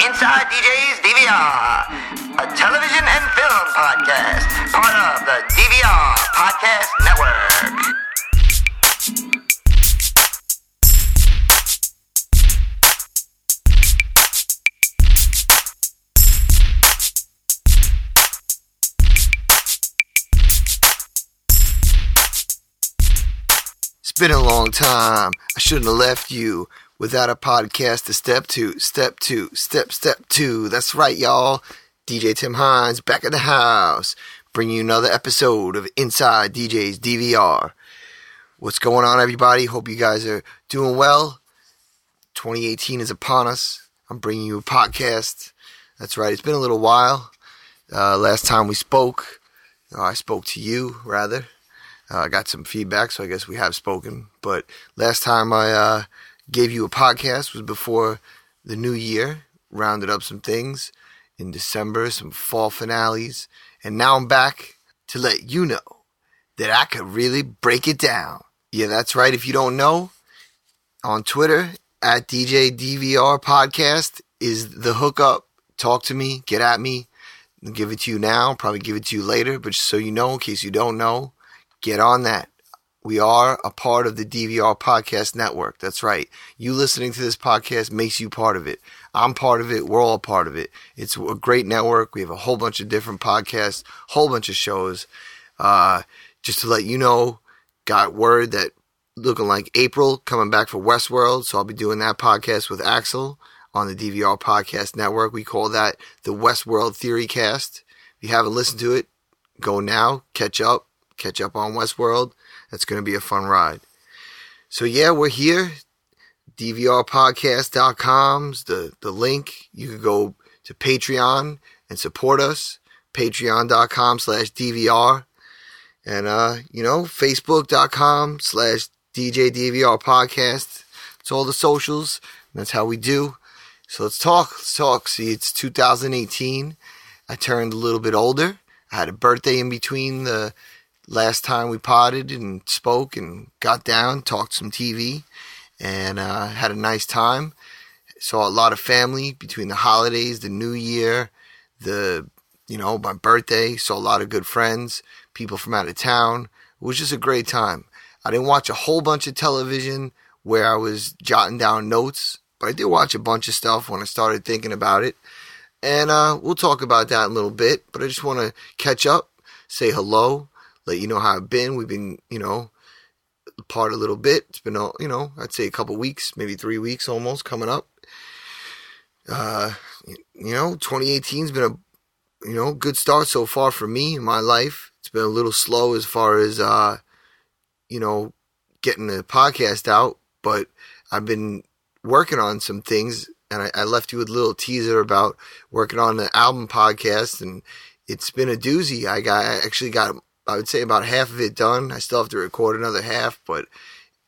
Inside DJ's DVR, a television and film podcast, part of the DVR Podcast Network. It's been a long time. I shouldn't have left you without a podcast to step two, step two, step, step two. That's right, y'all. DJ Tim Hines back at the house, bringing you another episode of Inside DJ's DVR. What's going on, everybody? Hope you guys are doing well. 2018 is upon us. I'm bringing you a podcast. That's right. It's been a little while. Uh, last time we spoke, or I spoke to you, rather. Uh, I got some feedback, so I guess we have spoken. But last time I uh, gave you a podcast was before the new year. Rounded up some things in December, some fall finales, and now I'm back to let you know that I could really break it down. Yeah, that's right. If you don't know, on Twitter at DJ DVR Podcast is the hookup. Talk to me, get at me. I'll give it to you now, probably give it to you later, but just so you know, in case you don't know, get on that. We are a part of the DVR Podcast Network. That's right. You listening to this podcast makes you part of it. I'm part of it. We're all part of it. It's a great network. We have a whole bunch of different podcasts, whole bunch of shows. Uh, just to let you know, got word that looking like April coming back for Westworld. So I'll be doing that podcast with Axel on the DVR Podcast Network. We call that the Westworld Theory Cast. If you haven't listened to it, go now, catch up, catch up on Westworld. That's going to be a fun ride. So yeah, we're here. DVRpodcast.com's the, the link. You can go to Patreon and support us. Patreon.com slash DVR. And, uh, you know, Facebook.com slash DJ DVR podcast. It's all the socials. That's how we do. So let's talk. Let's talk. See, it's 2018. I turned a little bit older. I had a birthday in between the last time we potted and spoke and got down, talked some TV, and uh, had a nice time. Saw a lot of family between the holidays, the New Year, the you know my birthday. Saw a lot of good friends, people from out of town. It was just a great time. I didn't watch a whole bunch of television where I was jotting down notes, but I did watch a bunch of stuff when I started thinking about it. And uh, we'll talk about that in a little bit. But I just want to catch up, say hello, let you know how I've been. We've been, you know, apart a little bit. It's been, you know, I'd say a couple weeks, maybe three weeks almost coming up. Uh, you know, 2018's been a, you know, good start so far for me in my life. It's been a little slow as far as, uh, you know, getting the podcast out, but I've been working on some things and I, I left you with a little teaser about working on the album podcast and it's been a doozy. I got, I actually got I would say about half of it done. I still have to record another half, but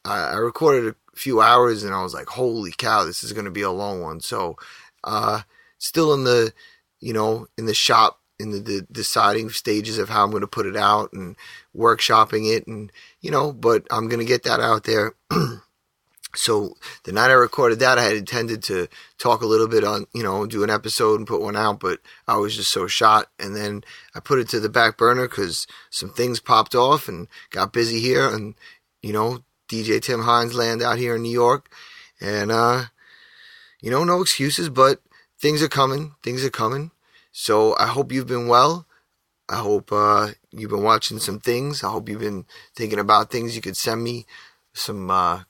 I, I recorded a few hours and I was like, holy cow, this is going to be a long one. So, uh, still in the, you know, in the shop, in the, the deciding stages of how I'm going to put it out and workshopping it and, you know, but I'm going to get that out there. So the night I recorded that, I had intended to talk a little bit on, you know, do an episode and put one out, but I was just so shot. And then I put it to the back burner because some things popped off and got busy here. And, you know, DJ Tim Hines land out here in New York. And, uh, you know, no excuses, but things are coming. Things are coming. So I hope you've been well. I hope, uh, you've been watching some things. I hope you've been thinking about things you could send me some, uh,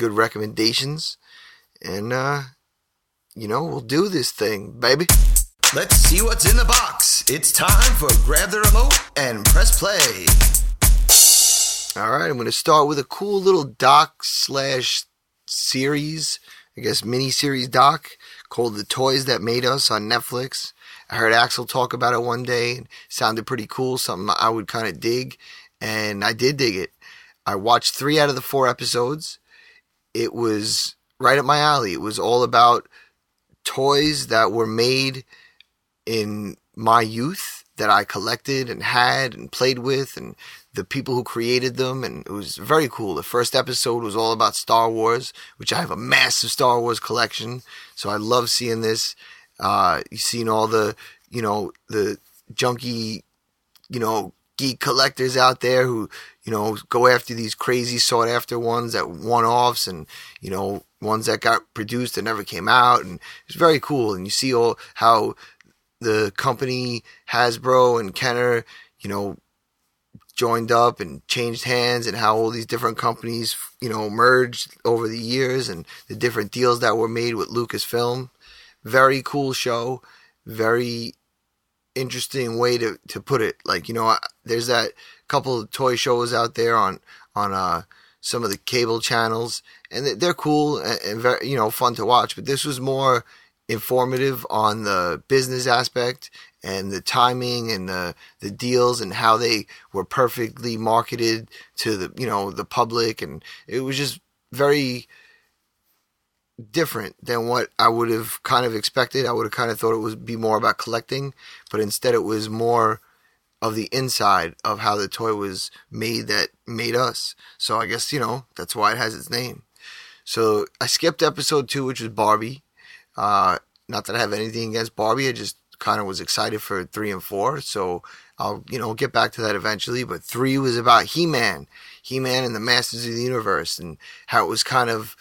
good recommendations. And, uh, you know, we'll do this thing, baby. Let's see what's in the box. It's time for grab the remote and press play. All right, I'm going to start with a cool little doc slash series, I guess mini series doc called The Toys That Made Us on Netflix. I heard Axel talk about it one day and sounded pretty cool, something I would kind of dig, and I did dig it. I watched three out of the four episodes it was right up my alley. It was all about toys that were made in my youth that I collected and had and played with and the people who created them and it was very cool. The first episode was all about Star Wars, which I have a massive Star Wars collection, so I love seeing this. Uh, you've seen all the, you know, the junky, you know, geek collectors out there who, you know, go after these crazy sought after ones that one offs and, you know, ones that got produced and never came out. And it's very cool. And you see all how the company Hasbro and Kenner, you know, joined up and changed hands and how all these different companies, you know, merged over the years and the different deals that were made with Lucasfilm. Very cool show. Very interesting way to, to put it. Like, you know, there's that couple of toy shows out there on, on, uh, some of the cable channels. And they're cool and, very, you know, fun to watch, but this was more informative on the business aspect and the timing and the the deals and how they were perfectly marketed to the you know the public. And it was just very different than what I would have kind of expected. I would have kind of thought it would be more about collecting, but instead it was more of the inside of how the toy was made that made us. So I guess, you know, that's why it has its name. So I skipped episode two, which was Barbie. Uh, not that I have anything against Barbie. I just kind of was excited for three and four. So I'll, you know, get back to that eventually. But three was about He Man, He Man and the Masters of the Universe, and how it was kind of,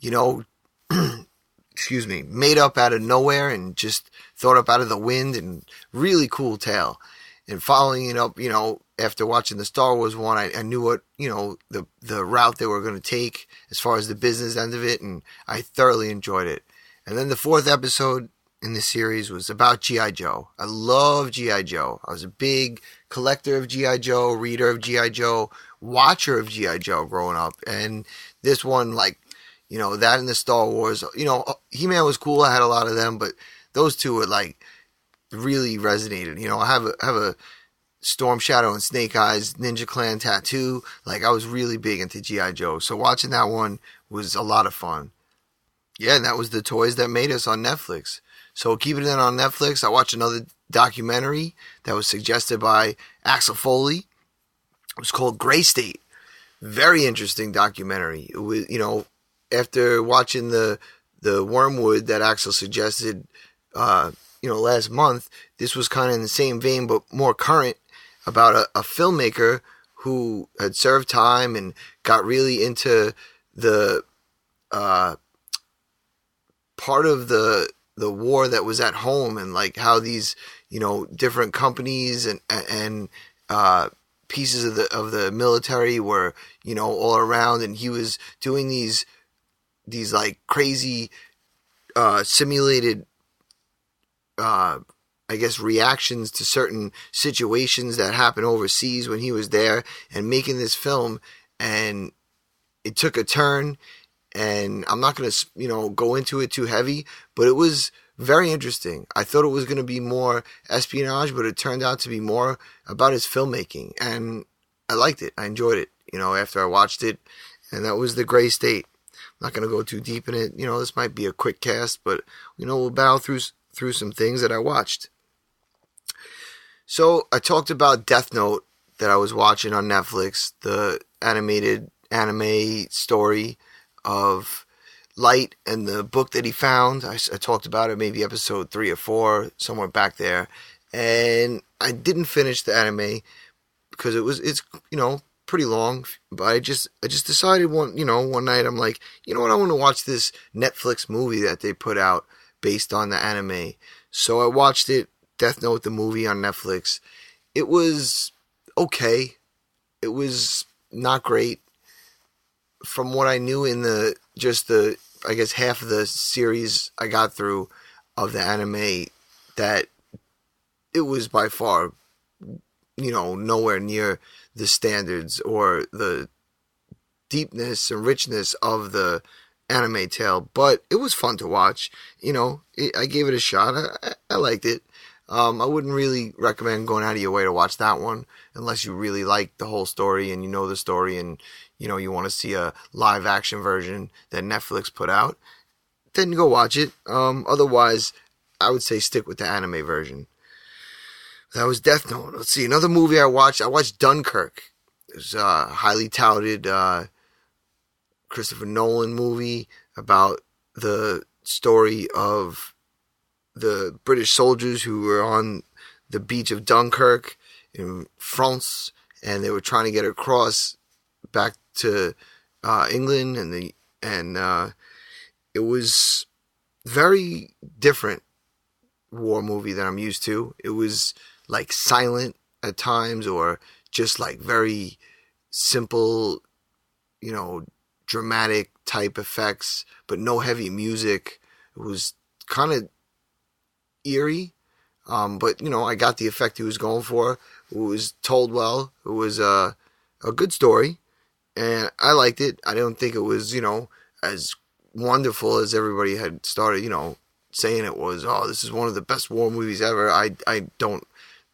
you know, excuse me, made up out of nowhere and just thought up out of the wind and really cool tale. And following it up, you know, after watching the Star Wars one, I, I knew what, you know, the, the route they were going to take as far as the business end of it. And I thoroughly enjoyed it. And then the fourth episode in the series was about G.I. Joe. I love G.I. Joe. I was a big collector of G.I. Joe, reader of G.I. Joe, watcher of G.I. Joe growing up. And this one, like, you know, that and the Star Wars, you know, He Man was cool. I had a lot of them, but those two were like really resonated. You know, I have a, have a Storm Shadow and Snake Eyes Ninja Clan tattoo. Like, I was really big into G.I. Joe. So watching that one was a lot of fun. Yeah, and that was the toys that made us on Netflix. So keeping it on Netflix, I watched another documentary that was suggested by Axel Foley. It was called Gray State. Very interesting documentary. It was, you know, after watching the the Wormwood that Axel suggested, uh, you know, last month, this was kind of in the same vein but more current about a, a filmmaker who had served time and got really into the uh, part of the the war that was at home and like how these you know different companies and and uh, pieces of the of the military were you know all around and he was doing these these like crazy uh, simulated uh, I guess reactions to certain situations that happen overseas when he was there and making this film and it took a turn and I'm not going to, you know, go into it too heavy, but it was very interesting. I thought it was going to be more espionage, but it turned out to be more about his filmmaking, and I liked it. I enjoyed it, you know, after I watched it, and that was The Gray State. I'm not going to go too deep in it. You know, this might be a quick cast, but you know, we'll battle through through some things that I watched. So I talked about Death Note that I was watching on Netflix, the animated anime story of light and the book that he found. I, I, talked about it maybe episode three or four, somewhere back there. And I didn't finish the anime because it was it's you know pretty long. But I just I just decided one you know one night I'm like you know what I want to watch this Netflix movie that they put out based on the anime. So I watched it, Death Note the movie on Netflix. It was okay. It was not great from what I knew in the just the I guess half of the series I got through of the anime that it was by far you know nowhere near the standards or the deepness and richness of the anime tale but it was fun to watch you know it, i gave it a shot i, I liked it um, i wouldn't really recommend going out of your way to watch that one unless you really like the whole story and you know the story and you know you want to see a live action version that Netflix put out, then go watch it. Um, otherwise, I would say stick with the anime version. That was Death Note. Let's see another movie I watched. I watched Dunkirk. It was a highly touted uh, Christopher Nolan movie about the story of the British soldiers who were on the beach of Dunkirk in France, and they were trying to get across back to uh, England, and the and uh, it was very different war movie that I'm used to. It was like silent at times, or just like very simple, you know, dramatic type effects, but no heavy music. It was kind of eerie, um, but you know, I got the effect he was going for. It was told well. It was uh, a good story, and I liked it. I don't think it was, you know, as wonderful as everybody had started, you know, saying it was. Oh, this is one of the best war movies ever. I I don't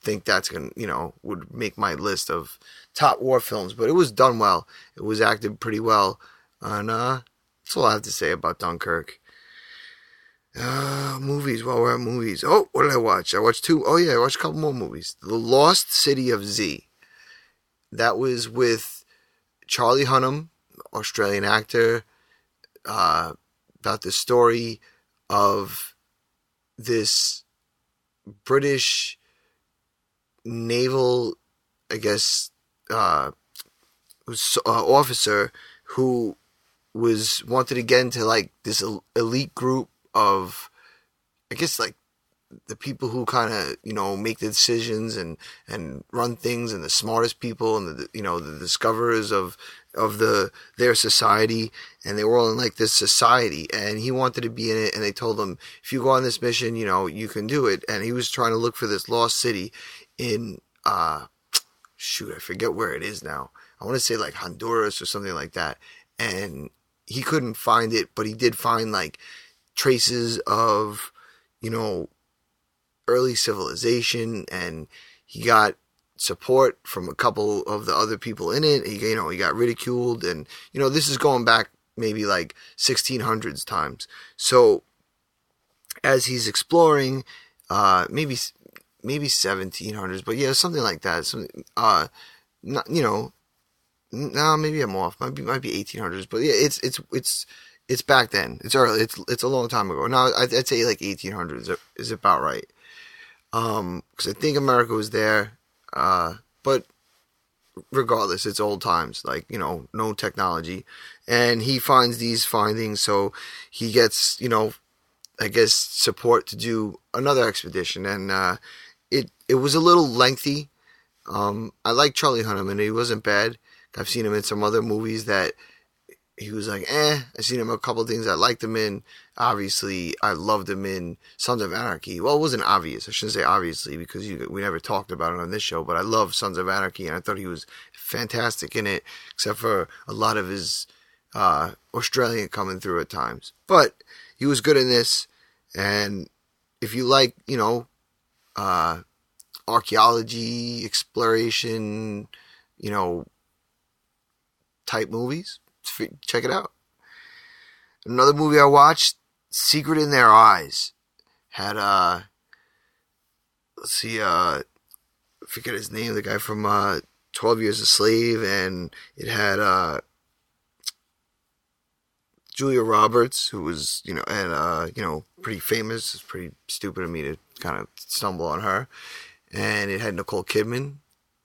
think that's gonna, you know, would make my list of top war films, but it was done well. It was acted pretty well, and uh, that's all I have to say about Dunkirk. Uh, movies. While we're at movies, oh, what did I watch? I watched two. Oh yeah, I watched a couple more movies. The Lost City of Z. That was with Charlie Hunnam, Australian actor. Uh, about the story of this British naval, I guess, uh, uh, officer who was wanted to get into like this elite group of, I guess, like the people who kind of you know make the decisions and and run things and the smartest people and the you know the discoverers of of the their society. And they were all in like this society. And he wanted to be in it. And they told him if you go on this mission you know you can do it. And he was trying to look for this lost city in uh shoot i forget where it is now. I want to say like honduras or something like that. And he couldn't find it but he did find like traces of you know early civilization and he got support from a couple of the other people in it. He, you know, he got ridiculed, and you know, this is going back maybe like 1600s times. So as he's exploring, uh, maybe maybe 1700s, but yeah, something like that. Some, uh, not you know, no, maybe I'm off. Might be might be 1800s, but yeah, it's it's it's it's back then. It's early. It's it's a long time ago. Now I'd, I'd say like 1800s is about right. Um, because I think America was there uh, but regardless, it's old times, like, you know, no technology. And he finds these findings, so he gets, you know, I guess support to do another expedition. And uh, it it was a little lengthy. Um, I like Charlie Hunnam, and he wasn't bad. I've seen him in some other movies that he was like, eh. I've seen him a couple things I liked him in. Obviously, I loved him in Sons of Anarchy. Well, it wasn't obvious. I shouldn't say obviously because you, we never talked about it on this show. But I love Sons of Anarchy, and I thought he was fantastic in it, except for a lot of his uh, Australian coming through at times. But he was good in this, and if you like, you know, uh, archaeology, exploration, you know, type movies, check it out. Another movie I watched, Secret in Their Eyes, had uh, let's see, uh, forget his name, the guy from uh, Twelve Years a Slave, and it had uh, Julia Roberts, who was you know and uh, you know pretty famous. It's pretty stupid of me to kind of stumble on her, and it had Nicole Kidman.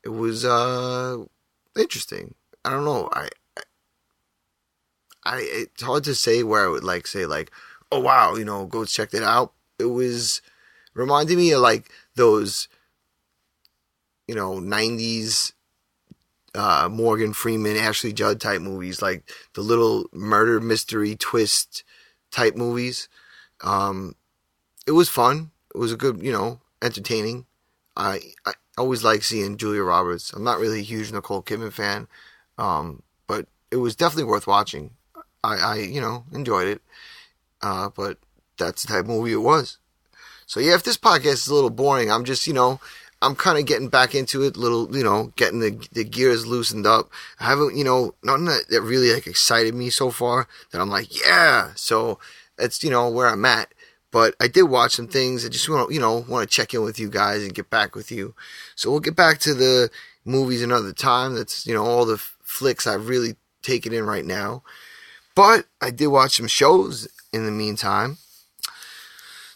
It was uh, interesting. I don't know. I I it's hard to say where I would like say like, oh wow, you know, go check that out. It was reminding me of like those, you know, '90s uh, Morgan Freeman, Ashley Judd type movies, like the little murder mystery twist type movies. Um, it was fun. It was a good, you know, entertaining. I I always like seeing Julia Roberts. I'm not really a huge Nicole Kidman fan, um, but it was definitely worth watching. I, I you know, enjoyed it. Uh, but that's the type of movie it was. So yeah, if this podcast is a little boring, I'm just, you know, I'm kind of getting back into it, little, you know, getting the the gears loosened up. I haven't, you know, nothing that, that really like excited me so far that I'm like, yeah. So that's, you know, where I'm at. But I did watch some things. I just want to, you know, want to check in with you guys and get back with you. So we'll get back to the movies another time. That's, you know, all the flicks I've really taken in right now. But I did watch some shows in the meantime.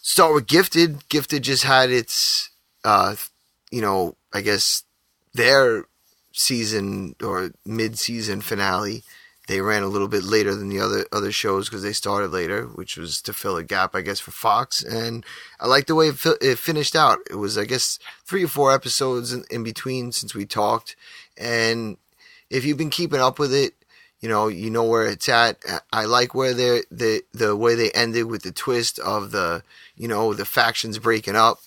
start with Gifted. Gifted just had its, uh, you know, I guess their season or mid-season finale. They ran a little bit later than the other other shows because they started later, which was to fill a gap, I guess, for Fox. And I like the way it, fi- it finished out. It was, I guess, three or four episodes in, in between since we talked. And if you've been keeping up with it, you know, you know where it's at. I like where they the the way they ended with the twist of the you know the factions breaking up,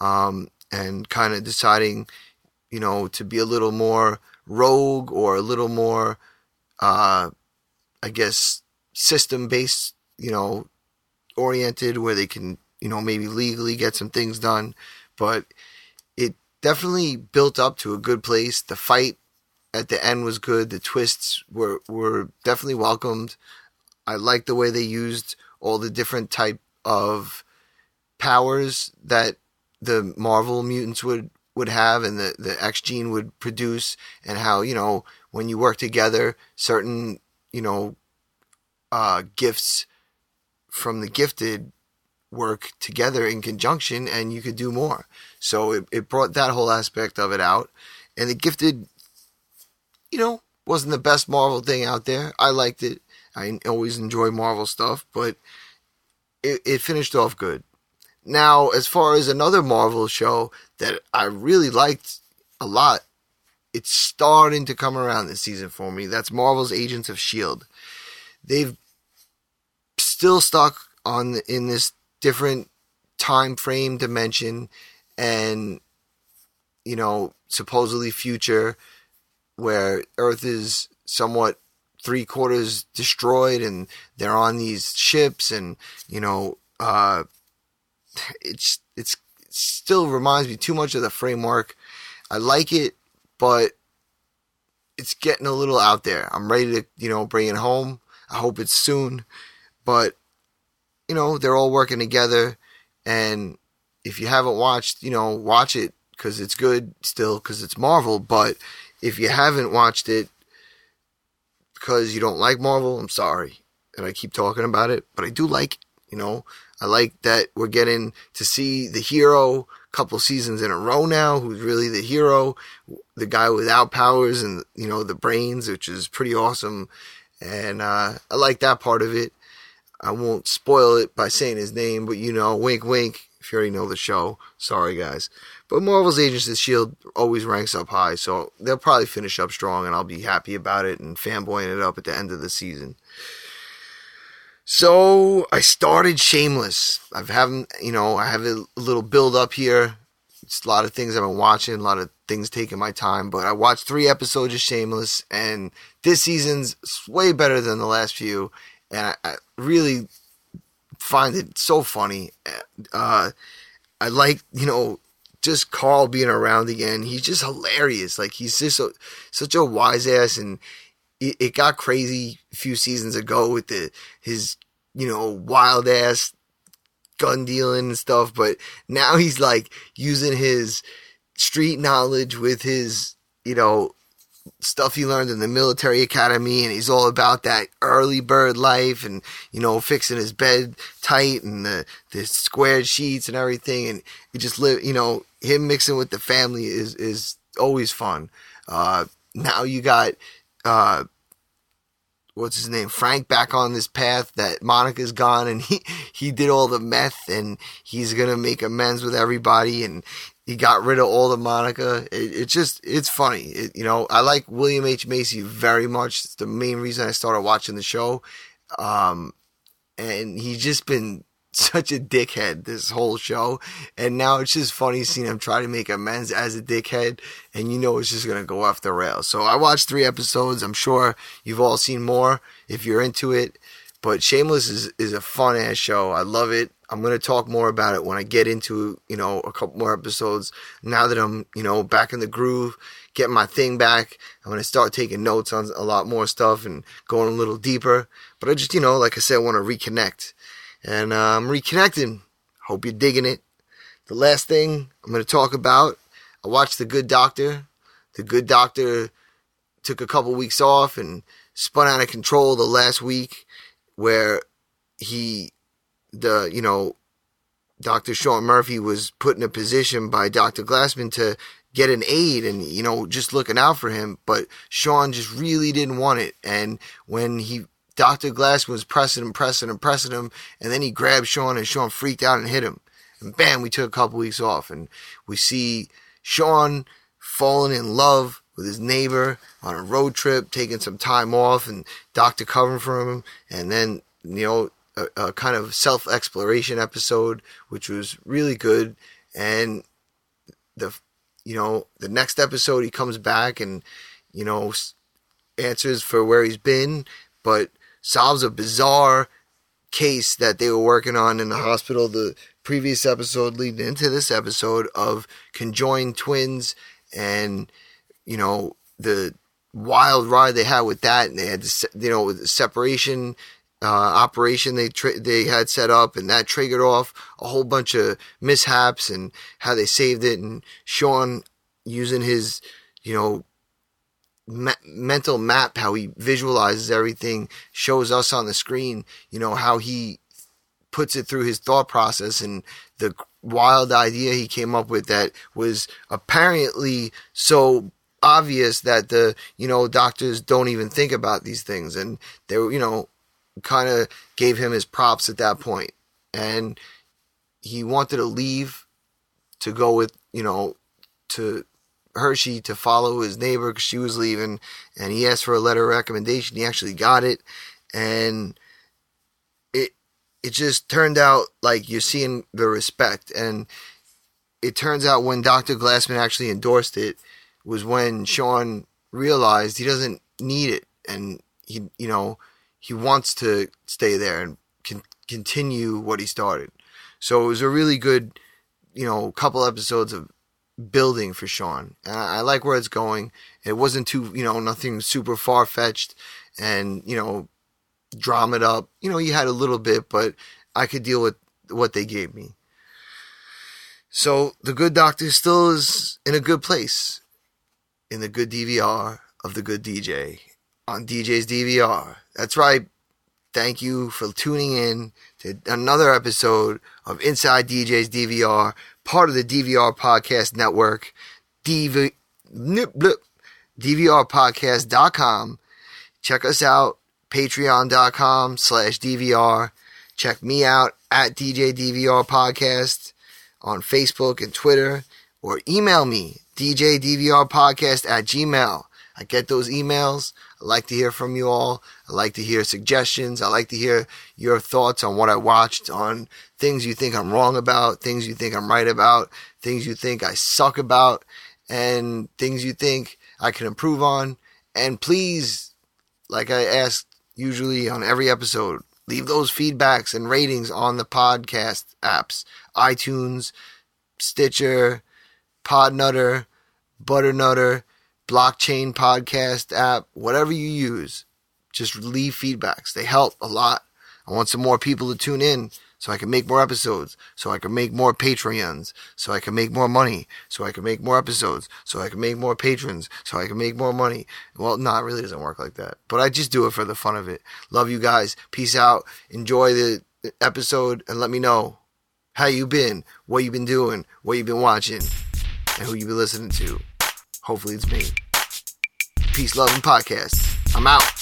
um, and kind of deciding, you know, to be a little more rogue or a little more, uh, I guess system based, you know, oriented where they can you know maybe legally get some things done, but it definitely built up to a good place. The fight at the end was good. The twists were were definitely welcomed. I liked the way they used all the different type of powers that the Marvel mutants would would have and the the X gene would produce and how, you know, when you work together, certain, you know, uh gifts from the gifted work together in conjunction and you could do more. So it, it brought that whole aspect of it out. And the gifted you know, wasn't the best Marvel thing out there. I liked it. I always enjoy Marvel stuff, but it, it finished off good. Now, as far as another Marvel show that I really liked a lot, it's starting to come around this season for me. That's Marvel's Agents of Shield. They've still stuck on in this different time frame dimension, and you know, supposedly future where Earth is somewhat three quarters destroyed and they're on these ships and you know uh it's it's it still reminds me too much of the framework. I like it but it's getting a little out there. I'm ready to you know bring it home. I hope it's soon. But you know they're all working together. And if you haven't watched you know watch it because it's good still because it's marvel. But if you haven't watched it because you don't like Marvel, I'm sorry. And I keep talking about it, but I do like, you know, I like that we're getting to see the hero a couple seasons in a row now, who's really the hero, the guy without powers and, you know, the brains, which is pretty awesome. And, uh, I like that part of it. I won't spoil it by saying his name, but you know, wink, wink, if you already know the show. Sorry, guys. But Marvel's Agents of S.H.I.E.L.D. always ranks up high, so they'll probably finish up strong, and I'll be happy about it and fanboying it up at the end of the season. So I started Shameless. I've haven't, you know, I have a little build up here. It's a lot of things I've been watching, a lot of things taking my time, but I watched three episodes of Shameless, and this season's way better than the last few, and I, I really find it so funny. Uh, I like, you know, just Carl being around again. He's just hilarious. Like he's just a, such a wise ass, and it, it, got crazy a few seasons ago with the his you know wild ass gun dealing and stuff. But now he's like using his street knowledge with his you know stuff he learned in the military academy and he's all about that early bird life and you know fixing his bed tight and the the squared sheets and everything. And he just live you know him mixing with the family is is always fun. Uh now you got uh what's his name? Frank back on this path that monica's gone and he he did all the meth and he's gonna make amends with everybody and he got rid of all the Monica. It, it's just, it's funny. It, you know, I like William H. Macy very much. It's the main reason I started watching the show. Um, and he's just been such a dickhead this whole show. And now it's just funny seeing him try to make amends as a dickhead. And you know, it's just going to go off the rails. So I watched three episodes. I'm sure you've all seen more if you're into it. But Shameless is, is a fun ass show. I love it. I'm going to talk more about it when I get into, you know, a couple more episodes. Now that I'm, you know, back in the groove, getting my thing back, I'm going to start taking notes on a lot more stuff and going a little deeper. But I just, you know, like I said, I want to reconnect. And uh, I'm reconnecting. Hope you're digging it. The last thing I'm going to talk about, I watched The Good Doctor. The Good Doctor took a couple weeks off and spun out of control the last week where he the you know Dr. Sean Murphy was put in a position by Dr. Glassman to get an aid and, you know, just looking out for him. But Sean just really didn't want it. And when he, Dr. Glassman was pressing and pressing and pressing him, and then he grabbed Sean and Sean freaked out and hit him. And bam, we took a couple weeks off and we see Sean falling in love with his neighbor on a road trip, taking some time off and doctor covering for him. And then, you know, a, a kind of self exploration episode, which was really good. And the, you know, the next episode he comes back and, you know, answers for where he's been, but solves a bizarre case that they were working on in the hospital the previous episode leading into this episode of conjoined twins and you know the wild ride they had with that and they had you know the separation uh, operation they tra- they had set up and that triggered off a whole bunch of mishaps and how they saved it and Sean using his you know me- mental map, how he visualizes everything, shows us on the screen, you know, how he puts it through his thought process and the wild idea he came up with that was apparently so obvious that the, you know, doctors don't even think about these things. And they were, you know, kind of gave him his props at that point. And he wanted to leave to go with, you know, to Hershey to follow his neighbor because she was leaving, and he asked for a letter of recommendation. He actually got it, and it it just turned out like you're seeing the respect, and it turns out when Dr. Glassman actually endorsed it was when Sean realized he doesn't need it, and he you know he wants to stay there and can continue what he started. So it was a really good, you know, couple episodes of building for Sean. And I, I like where it's going. It wasn't too, you know, nothing super far fetched and, you know, drama it up. You know, you had a little bit, but I could deal with what they gave me. So the good doctor still is in a good place in the good DVR of the good DJ on DJ's DVR. That's right. Thank you for tuning in to another episode of Inside DJ's DVR part of the DVR Podcast Network, DV, DVRpodcast.com. Check us out, patreon.com slash DVR. Check me out at DJ DVR Podcast on Facebook and Twitter, or email me, DJDVRpodcast at gmail. I get those emails. I like to hear from you all. I like to hear suggestions. I like to hear your thoughts on what I watched, on things you think I'm wrong about, things you think I'm right about, things you think I suck about, and things you think I can improve on. And please, like I ask usually on every episode, leave those feedbacks and ratings on the podcast apps iTunes, Stitcher, Podnutter, Butternutter blockchain podcast app, whatever you use, just leave feedbacks. They help a lot. I want some more people to tune in so I can make more episodes, so I can make more Patreons, so I can make more money, so I can make more episodes, so I can make more patrons, so I can make more money. Well, no, it really doesn't work like that. But I just do it for the fun of it. Love you guys. Peace out. Enjoy the episode and let me know how you been, what you've been doing, what you've been watching, and who you've been listening to. Hopefully it's me. Peace, love, and podcast. I'm out.